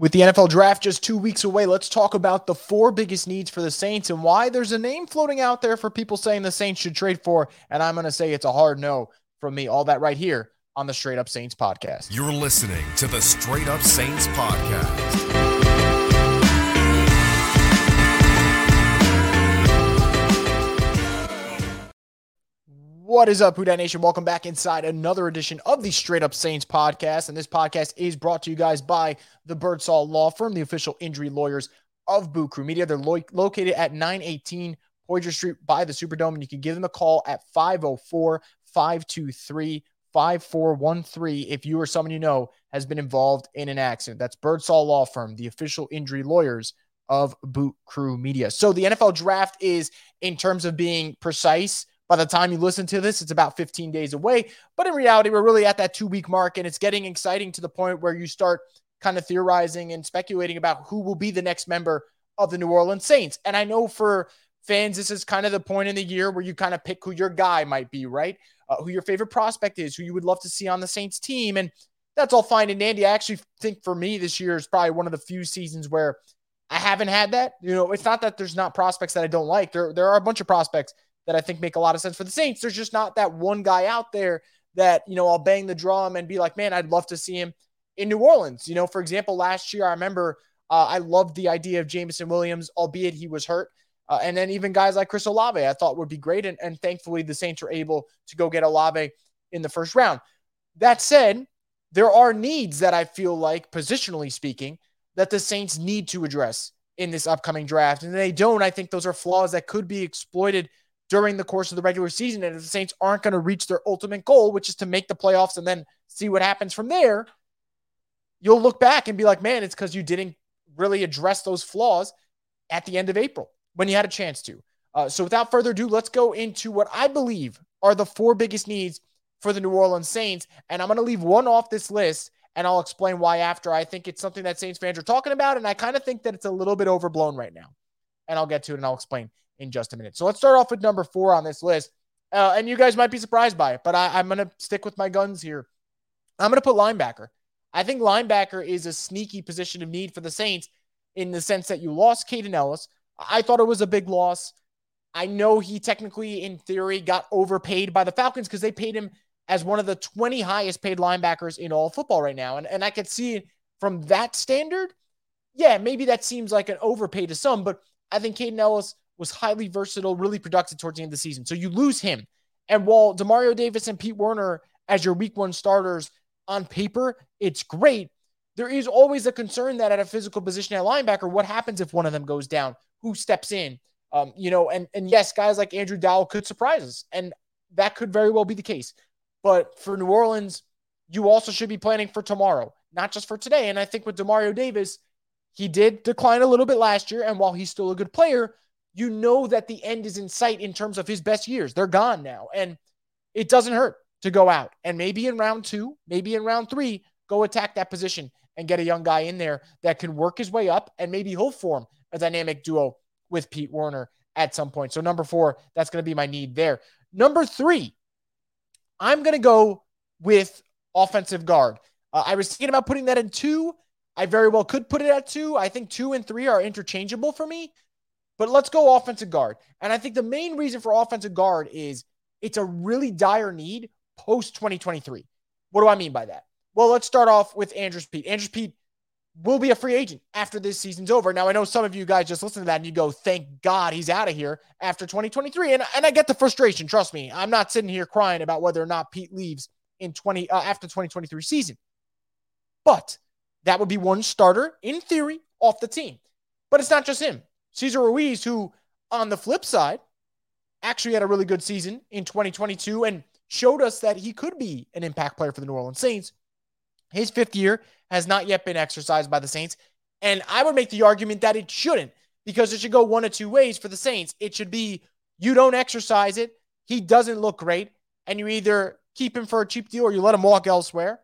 With the NFL draft just two weeks away, let's talk about the four biggest needs for the Saints and why there's a name floating out there for people saying the Saints should trade for. And I'm going to say it's a hard no from me. All that right here on the Straight Up Saints podcast. You're listening to the Straight Up Saints podcast. What is up, Who Dat Nation? Welcome back inside another edition of the Straight Up Saints podcast. And this podcast is brought to you guys by the Birdsall Law Firm, the official injury lawyers of Boot Crew Media. They're lo- located at 918 Poydras Street by the Superdome. And you can give them a call at 504 523 5413 if you or someone you know has been involved in an accident. That's Birdsall Law Firm, the official injury lawyers of Boot Crew Media. So the NFL draft is, in terms of being precise, by the time you listen to this, it's about 15 days away. But in reality, we're really at that two week mark and it's getting exciting to the point where you start kind of theorizing and speculating about who will be the next member of the New Orleans Saints. And I know for fans, this is kind of the point in the year where you kind of pick who your guy might be, right? Uh, who your favorite prospect is, who you would love to see on the Saints team. And that's all fine and dandy. I actually think for me, this year is probably one of the few seasons where I haven't had that. You know, it's not that there's not prospects that I don't like. There, there are a bunch of prospects that I think make a lot of sense for the Saints. There's just not that one guy out there that, you know, I'll bang the drum and be like, man, I'd love to see him in New Orleans. You know, for example, last year, I remember uh, I loved the idea of Jameson Williams, albeit he was hurt. Uh, and then even guys like Chris Olave, I thought would be great. And, and thankfully, the Saints were able to go get Olave in the first round. That said, there are needs that I feel like, positionally speaking, that the Saints need to address in this upcoming draft. And they don't. I think those are flaws that could be exploited during the course of the regular season. And if the Saints aren't going to reach their ultimate goal, which is to make the playoffs and then see what happens from there, you'll look back and be like, man, it's because you didn't really address those flaws at the end of April when you had a chance to. Uh, so without further ado, let's go into what I believe are the four biggest needs for the New Orleans Saints. And I'm going to leave one off this list and I'll explain why after. I think it's something that Saints fans are talking about. And I kind of think that it's a little bit overblown right now. And I'll get to it and I'll explain in just a minute. So let's start off with number four on this list. Uh, and you guys might be surprised by it, but I, I'm going to stick with my guns here. I'm going to put linebacker. I think linebacker is a sneaky position of need for the Saints in the sense that you lost Kaden Elliss. I thought it was a big loss. I know he technically, in theory, got overpaid by the Falcons because they paid him as one of the 20 highest paid linebackers in all football right now. And, and I could see from that standard, yeah, maybe that seems like an overpay to some, but I think Kaden Elliss was highly versatile, really productive towards the end of the season. So you lose him. And while Demario Davis and Pete Werner as your week one starters on paper, it's great. There is always a concern that at a physical position at linebacker, what happens if one of them goes down? Who steps in? Um, you know, and and yes, guys like Andrew Dowell could surprise us, and that could very well be the case. But for New Orleans, you also should be planning for tomorrow, not just for today. And I think with Demario Davis, he did decline a little bit last year, and while he's still a good player, you know that the end is in sight in terms of his best years. They're gone now. And it doesn't hurt to go out and maybe in round two, maybe in round three, go attack that position and get a young guy in there that can work his way up and maybe he'll form a dynamic duo with Pete Werner at some point. So, number four, that's going to be my need there. Number three, I'm going to go with offensive guard. Uh, I was thinking about putting that in two. I very well could put it at two. I think two and three are interchangeable for me. But let's go offensive guard. And I think the main reason for offensive guard is it's a really dire need post 2023. What do I mean by that? Well, let's start off with Andrus Peat. Andrus Peat will be a free agent after this season's over. Now, I know some of you guys just listen to that and you go, thank God he's out of here after 2023. And, and I get the frustration. Trust me. I'm not sitting here crying about whether or not Peat leaves in 20 uh, after 2023 season. But that would be one starter in theory off the team. But it's not just him. Cesar Ruiz, who on the flip side actually had a really good season in 2022 and showed us that he could be an impact player for the New Orleans Saints. His fifth year has not yet been exercised by the Saints. And I would make the argument that it shouldn't because it should go one of two ways for the Saints. It should be you don't exercise it, he doesn't look great, and you either keep him for a cheap deal or you let him walk elsewhere,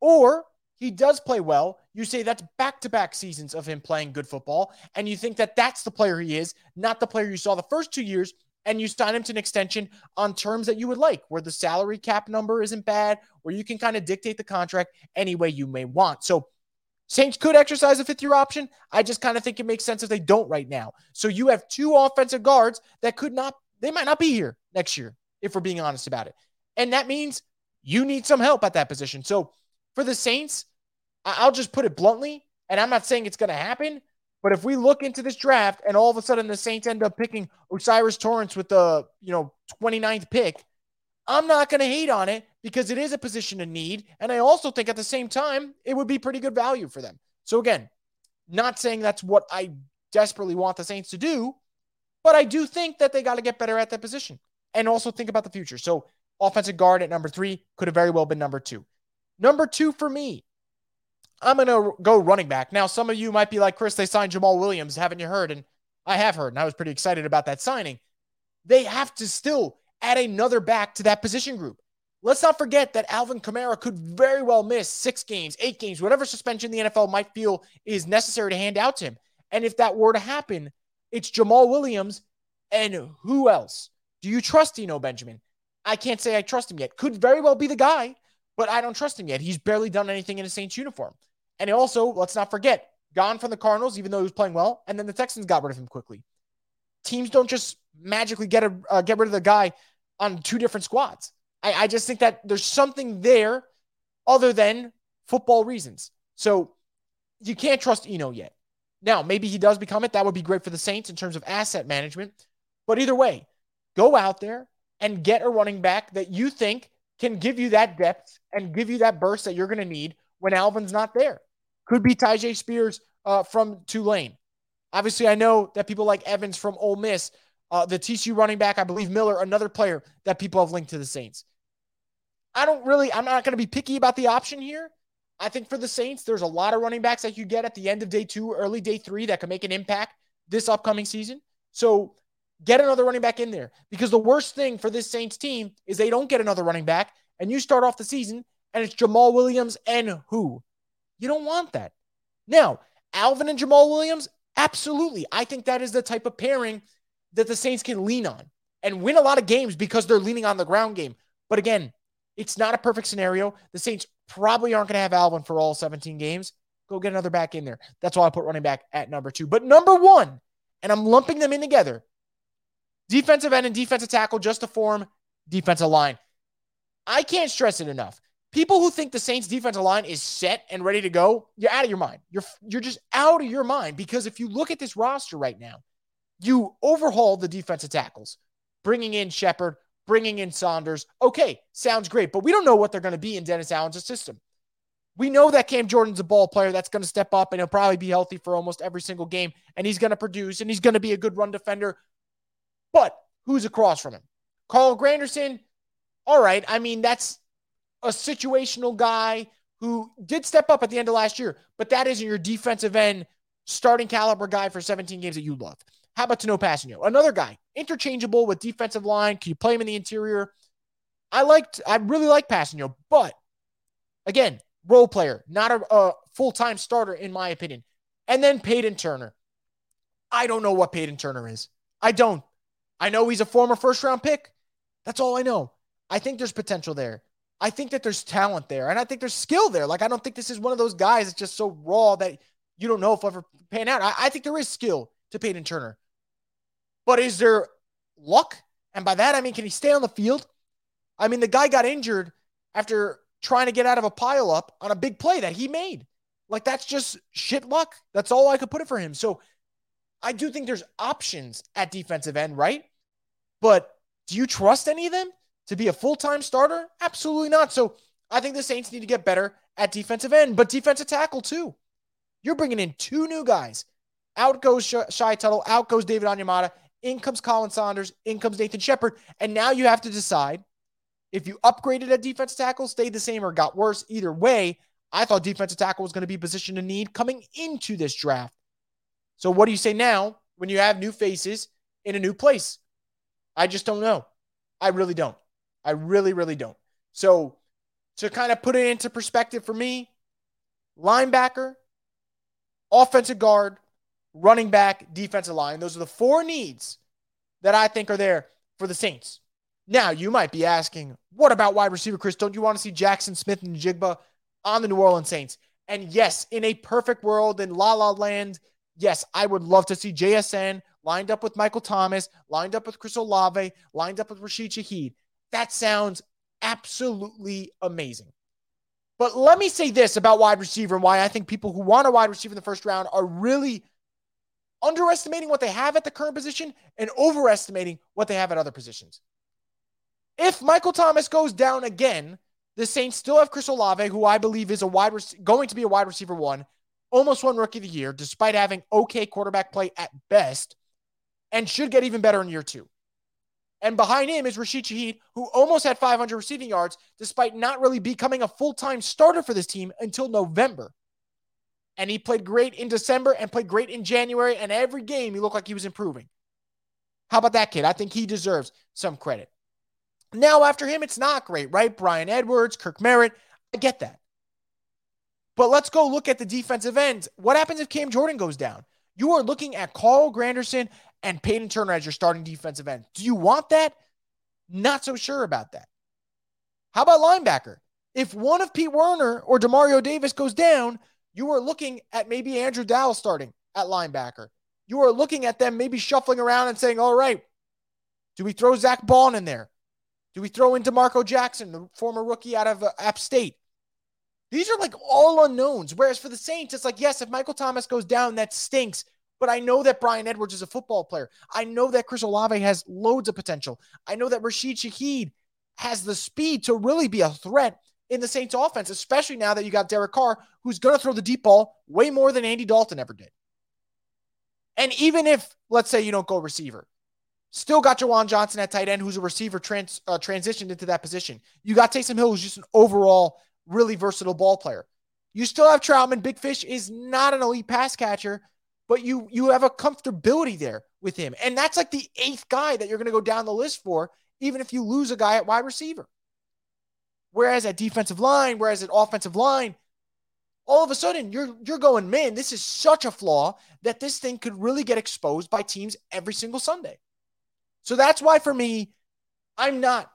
or he does play well. You say that's back to back seasons of him playing good football. And you think that that's the player he is, not the player you saw the first two years. And you sign him to an extension on terms that you would like, where the salary cap number isn't bad, where you can kind of dictate the contract any way you may want. So Saints could exercise a fifth year option. I just kind of think it makes sense if they don't right now. So you have two offensive guards that could not, they might not be here next year, if we're being honest about it. And that means you need some help at that position. So for the Saints, I'll just put it bluntly, and I'm not saying it's going to happen, but if we look into this draft and all of a sudden the Saints end up picking O'Cyrus Torrence with the, you know, 29th pick, I'm not going to hate on it because it is a position of need. And I also think at the same time, it would be pretty good value for them. So again, not saying that's what I desperately want the Saints to do, but I do think that they got to get better at that position and also think about the future. So offensive guard at number three could have very well been number two. Number two for me, I'm going to go running back. Now, some of you might be like, Chris, they signed Jamaal Williams. Haven't you heard? And I have heard, and I was pretty excited about that signing. They have to still add another back to that position group. Let's not forget that Alvin Kamara could very well miss six games, eight games, whatever suspension the NFL might feel is necessary to hand out to him. And if that were to happen, it's Jamaal Williams and who else? Do you trust Eno Benjamin? I can't say I trust him yet. Could very well be the guy, but I don't trust him yet. He's barely done anything in a Saints uniform. And also, let's not forget, gone from the Cardinals, even though he was playing well, and then the Texans got rid of him quickly. Teams don't just magically get a uh, get rid of the guy on two different squads. I, I just think that there's something there other than football reasons. So you can't trust Eno yet. Now, maybe he does become it. That would be great for the Saints in terms of asset management. But either way, go out there and get a running back that you think can give you that depth and give you that burst that you're going to need when Alvin's not there. Could be Tyjae Spears uh, from Tulane. Obviously, I know that people like Evans from Ole Miss, uh, the TCU running back, I believe Miller, another player that people have linked to the Saints. I don't really, I'm not going to be picky about the option here. I think for the Saints, there's a lot of running backs that you get at the end of day two, early day three that can make an impact this upcoming season. So get another running back in there because the worst thing for this Saints team is they don't get another running back and you start off the season and it's Jamaal Williams and who? You don't want that. Now, Alvin and Jamaal Williams, absolutely. I think that is the type of pairing that the Saints can lean on and win a lot of games because they're leaning on the ground game. But again, it's not a perfect scenario. The Saints probably aren't going to have Alvin for all 17 games. Go get another back in there. That's why I put running back at number two. But number one, and I'm lumping them in together defensive end and defensive tackle just to form defensive line. I can't stress it enough. People who think the Saints defensive line is set and ready to go, you're out of your mind. You're you're just out of your mind because if you look at this roster right now, you overhaul the defensive tackles, bringing in Shepherd, bringing in Saunders. Okay, sounds great, but we don't know what they're going to be in Dennis Allen's system. We know that Cam Jordan's a ball player that's going to step up and he'll probably be healthy for almost every single game and he's going to produce and he's going to be a good run defender. But who's across from him? Carl Granderson. All right. I mean, that's a situational guy who did step up at the end of last year, but that isn't your defensive end starting caliber guy for 17 games that you love. How about to Tanoh Kpassagnon? Another guy, interchangeable with defensive line. Can you play him in the interior? I liked, I really like Kpassagnon, but again, role player, not a, a full time starter, in my opinion. And then Payton Turner. I don't know what Payton Turner is. I don't. I know he's a former first round pick. That's all I know. I think there's potential there. I think that there's talent there, and I think there's skill there. Like I don't think this is one of those guys that's just so raw that you don't know if ever pan out. I, I think there is skill to Payton Turner, but is there luck? And by that I mean, can he stay on the field? I mean, the guy got injured after trying to get out of a pile up on a big play that he made. Like that's just shit luck. That's all I could put it for him. So I do think there's options at defensive end, right? But do you trust any of them to be a full time starter? Absolutely not. So I think the Saints need to get better at defensive end, but defensive tackle too. You're bringing in two new guys. Out goes Shy Tuttle, out goes David Onyemata, in comes Khalen Saunders, in comes Nathan Shepherd. And now you have to decide if you upgraded at defensive tackle, stayed the same, or got worse. Either way, I thought defensive tackle was going to be position to need coming into this draft. So what do you say now when you have new faces in a new place? I just don't know. I really don't. I really, really don't. So to kind of put it into perspective for me, linebacker, offensive guard, running back, defensive line. Those are the four needs that I think are there for the Saints. Now, you might be asking, what about wide receiver, Chris? Don't you want to see Jaxon Smith-Njigba on the New Orleans Saints? And yes, in a perfect world, in La La Land, yes, I would love to see JSN lined up with Michael Thomas, lined up with Chris Olave, lined up with Rashid Shaheed. That sounds absolutely amazing. But let me say this about wide receiver and why I think people who want a wide receiver in the first round are really underestimating what they have at the current position and overestimating what they have at other positions. If Michael Thomas goes down again, the Saints still have Chris Olave, who I believe is a wide going to be a wide receiver one, almost won rookie of the year, despite having okay quarterback play at best, and should get even better in year two. And behind him is Rashid Shaheed, who almost had 500 receiving yards, despite not really becoming a full time starter for this team until November. And he played great in December and played great in January. And every game, he looked like he was improving. How about that kid? I think he deserves some credit. Now, after him, it's not great, right? Bryan Edwards, Kirk Merritt. I get that. But let's go look at the defensive ends. What happens if Cam Jordan goes down? You are looking at Carl Granderson and Payton Turner as your starting defensive end. Do you want that? Not so sure about that. How about linebacker? If one of Pete Werner or Demario Davis goes down, you are looking at maybe Andrew Dowell starting at linebacker. You are looking at them maybe shuffling around and saying, all right, do we throw Zack Baun in there? Do we throw in D'Marco Jackson, the former rookie out of uh, App State? These are like all unknowns. Whereas for the Saints, it's like, yes, if Michael Thomas goes down, that stinks. But I know that Bryan Edwards is a football player. I know that Chris Olave has loads of potential. I know that Rashid Shaheed has the speed to really be a threat in the Saints offense, especially now that you got Derek Carr, who's going to throw the deep ball way more than Andy Dalton ever did. And even if, let's say, you don't go receiver, still got Juwan Johnson at tight end, who's a receiver trans, uh, transitioned into that position. You got Taysom Hill, who's just an overall really versatile ball player. You still have Trautman. Big Fish is not an elite pass catcher, but you you have a comfortability there with him. And that's like the eighth guy that you're going to go down the list for, even if you lose a guy at wide receiver. Whereas at defensive line, whereas at offensive line, all of a sudden you're you're going, man, this is such a flaw that this thing could really get exposed by teams every single Sunday. So that's why for me, I'm not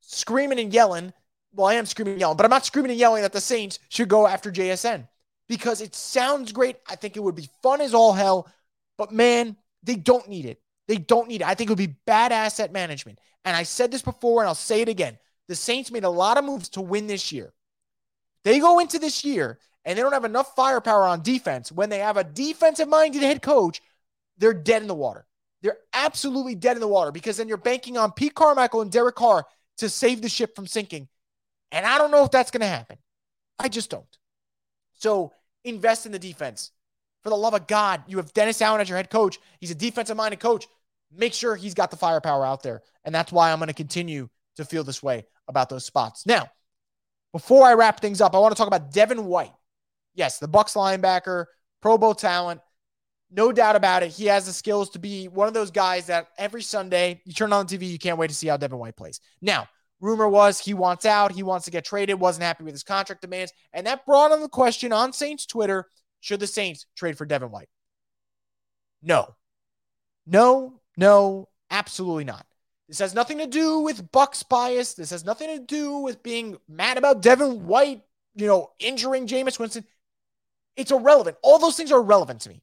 screaming and yelling. Well, I am screaming and yelling, but I'm not screaming and yelling that the Saints should go after JSN because it sounds great. I think it would be fun as all hell, but man, they don't need it. They don't need it. I think it would be bad asset management. And I said this before and I'll say it again. The Saints made a lot of moves to win this year. They go into this year and they don't have enough firepower on defense. When they have a defensive minded head coach, they're dead in the water. They're absolutely dead in the water because then you're banking on Pete Carmichael and Derek Carr to save the ship from sinking. And I don't know if that's going to happen. I just don't. So invest in the defense. For the love of God, you have Dennis Allen as your head coach. He's a defensive minded coach. Make sure he's got the firepower out there. And that's why I'm going to continue to feel this way about those spots. Now, before I wrap things up, I want to talk about Devin White. Yes, the Bucs linebacker, Pro Bowl talent. No doubt about it. He has the skills to be one of those guys that every Sunday you turn on the TV, you can't wait to see how Devin White plays. Now, Rumor was he wants out. He wants to get traded. Wasn't happy with his contract demands. And that brought on the question on Saints Twitter should the Saints trade for Devin White? No. No, no, absolutely not. This has nothing to do with Bucs bias. This has nothing to do with being mad about Devin White, you know, injuring Jameis Winston. It's irrelevant. All those things are irrelevant to me.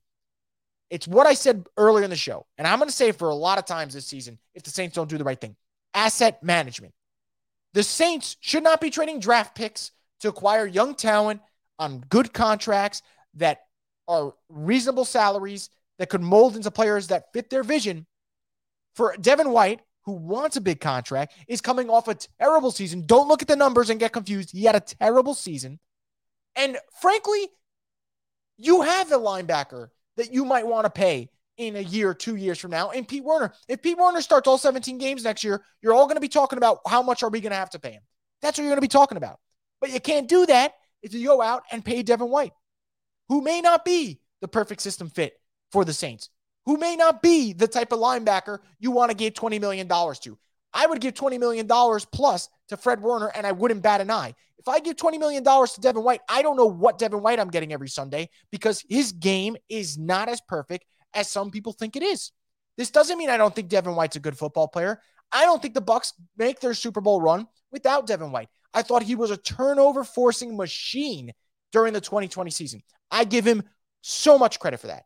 It's what I said earlier in the show. And I'm going to say for a lot of times this season if the Saints don't do the right thing asset management. The Saints should not be trading draft picks to acquire young talent on good contracts that are reasonable salaries that could mold into players that fit their vision. For Devin White, who wants a big contract, is coming off a terrible season. Don't look at the numbers and get confused. He had a terrible season. And frankly, you have a linebacker that you might want to pay in a year, two years from now. And Pete Werner, if Pete Werner starts all 17 games next year, you're all going to be talking about how much are we going to have to pay him. That's what you're going to be talking about. But you can't do that if you go out and pay Devin White, who may not be the perfect system fit for the Saints, who may not be the type of linebacker you want to give $20 million to. I would give $20 million plus to Fred Warner, and I wouldn't bat an eye. If I give $20 million to Devin White, I don't know what Devin White I'm getting every Sunday because his game is not as perfect as some people think it is. This doesn't mean I don't think Devin White's a good football player. I don't think the Bucs make their Super Bowl run without Devin White. I thought he was a turnover forcing machine during the 2020 season. I give him so much credit for that.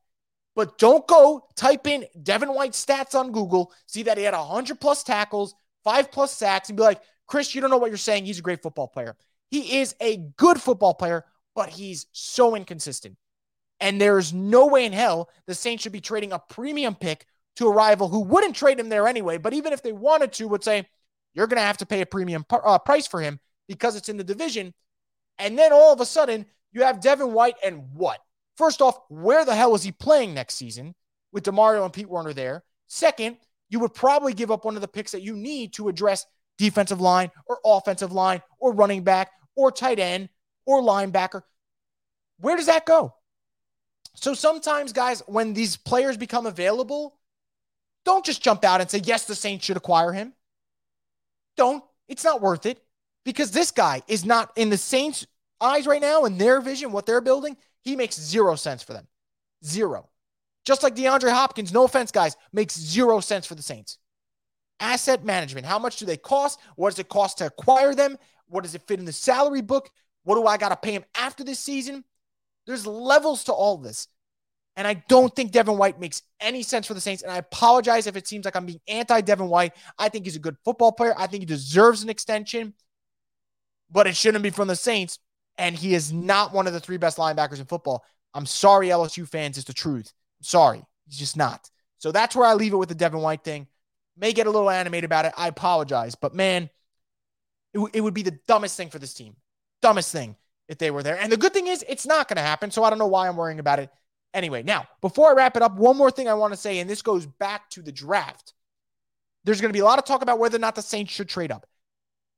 But don't go type in Devin White stats on Google, see that he had 100 plus tackles, five plus sacks, and be like, Chris, you don't know what you're saying. He's a great football player. He is a good football player, but he's so inconsistent. And there's no way in hell the Saints should be trading a premium pick to a rival who wouldn't trade him there anyway. But even if they wanted to, would say, you're going to have to pay a premium uh, price for him because it's in the division. And then all of a sudden, you have Devin White and what? First off, where the hell is he playing next season with Demario and Pete Werner there? Second, you would probably give up one of the picks that you need to address defensive line or offensive line or running back or tight end or linebacker. Where does that go? So sometimes, guys, when these players become available, don't just jump out and say, yes, the Saints should acquire him. Don't. It's not worth it because this guy is not in the Saints' eyes right now, in their vision, what they're building. He makes zero sense for them. Zero. Just like DeAndre Hopkins, no offense, guys, makes zero sense for the Saints. Asset management. How much do they cost? What does it cost to acquire them? What does it fit in the salary book? What do I got to pay him after this season? There's levels to all this. And I don't think Devin White makes any sense for the Saints. And I apologize if it seems like I'm being anti Devin White. I think he's a good football player. I think he deserves an extension, but it shouldn't be from the Saints. And he is not one of the three best linebackers in football. I'm sorry, LSU fans. It's the truth. I'm sorry. He's just not. So that's where I leave it with the Devin White thing. May get a little animated about it. I apologize. But man, it, w- it would be the dumbest thing for this team. Dumbest thing if they were there. And the good thing is, it's not going to happen. So I don't know why I'm worrying about it. Anyway, now, before I wrap it up, one more thing I want to say, and this goes back to the draft. There's going to be a lot of talk about whether or not the Saints should trade up.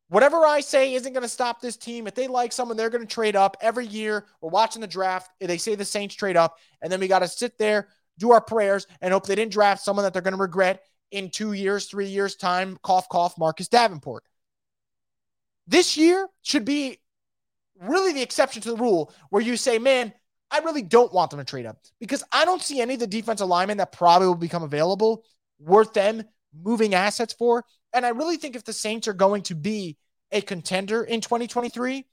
Whatever I say isn't going to stop this team. If they like someone, they're going to trade up every year. We're watching the draft. They say the Saints trade up, and then we got to sit there, do our prayers, and hope they didn't draft someone that they're going to regret in two years, three years' time. Cough, cough, Marcus Davenport. This year should be really the exception to the rule where you say, man, I really don't want them to trade up because I don't see any of the defensive linemen that probably will become available worth them moving assets for. And I really think if the Saints are going to be a contender in 2023,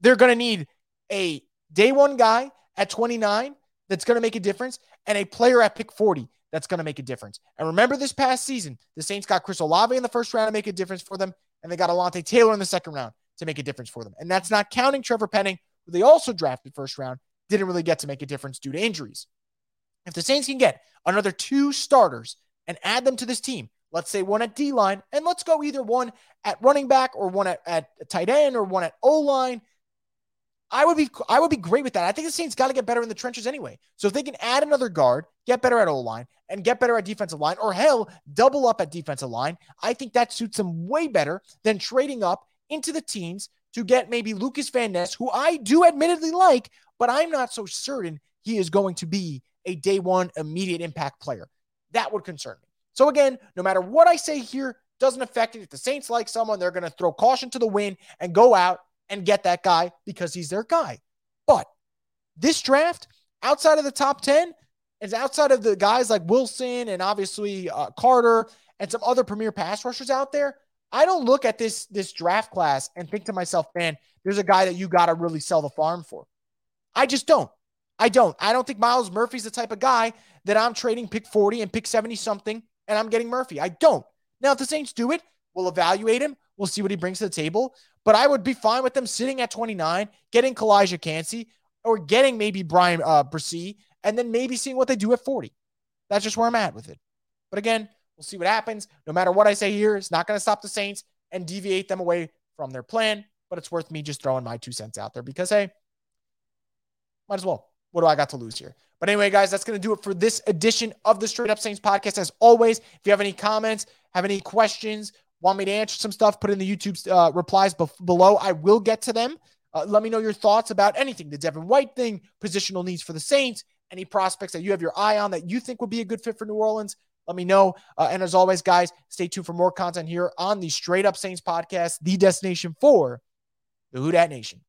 they're going to need a day one guy at 29 that's going to make a difference and a player at pick 40 that's going to make a difference. And remember this past season, the Saints got Chris Olave in the first round to make a difference for them, and they got Alontae Taylor in the second round to make a difference for them. And that's not counting Trevor Penning, who they also drafted first round, didn't really get to make a difference due to injuries. If the Saints can get another two starters and add them to this team, let's say one at D line, and let's go either one at running back or one at, at tight end or one at O line. I would be I would be great with that. I think the Saints got to get better in the trenches anyway. So if they can add another guard, get better at O line, and get better at defensive line, or hell, double up at defensive line, I think that suits them way better than trading up into the teens to get maybe Lucas Van Ness, who I do admittedly like, but I'm not so certain he is going to be a day one immediate impact player. That would concern me. So again, no matter what I say here, doesn't affect it. If the Saints like someone, they're going to throw caution to the wind and go out and get that guy because he's their guy. But this draft, outside of the top 10, is outside of the guys like Wilson and obviously uh, Carter and some other premier pass rushers out there, I don't look at this this draft class and think to myself, man, there's a guy that you got to really sell the farm for. I just don't. I don't. I don't think Myles Murphy's the type of guy that I'm trading pick 40 and pick 70 something and I'm getting Murphy. I don't. Now, if the Saints do it, we'll evaluate him. We'll see what he brings to the table. But I would be fine with them sitting at 29, getting Calijah Kancey or getting maybe Bryan uh, Bresee, and then maybe seeing what they do at 40. That's just where I'm at with it. But again, We'll see what happens. No matter what I say here, it's not going to stop the Saints and deviate them away from their plan. But it's worth me just throwing my two cents out there because, hey, might as well. What do I got to lose here? But anyway, guys, that's going to do it for this edition of the Straight Up Saints podcast. As always, if you have any comments, have any questions, want me to answer some stuff, put in the YouTube uh, replies be- below. I will get to them. Uh, let me know your thoughts about anything the Devin White thing, positional needs for the Saints, any prospects that you have your eye on that you think would be a good fit for New Orleans. Let me know. Uh, and as always, guys, stay tuned for more content here on the Straight Up Saints podcast, the destination for the Who Nation.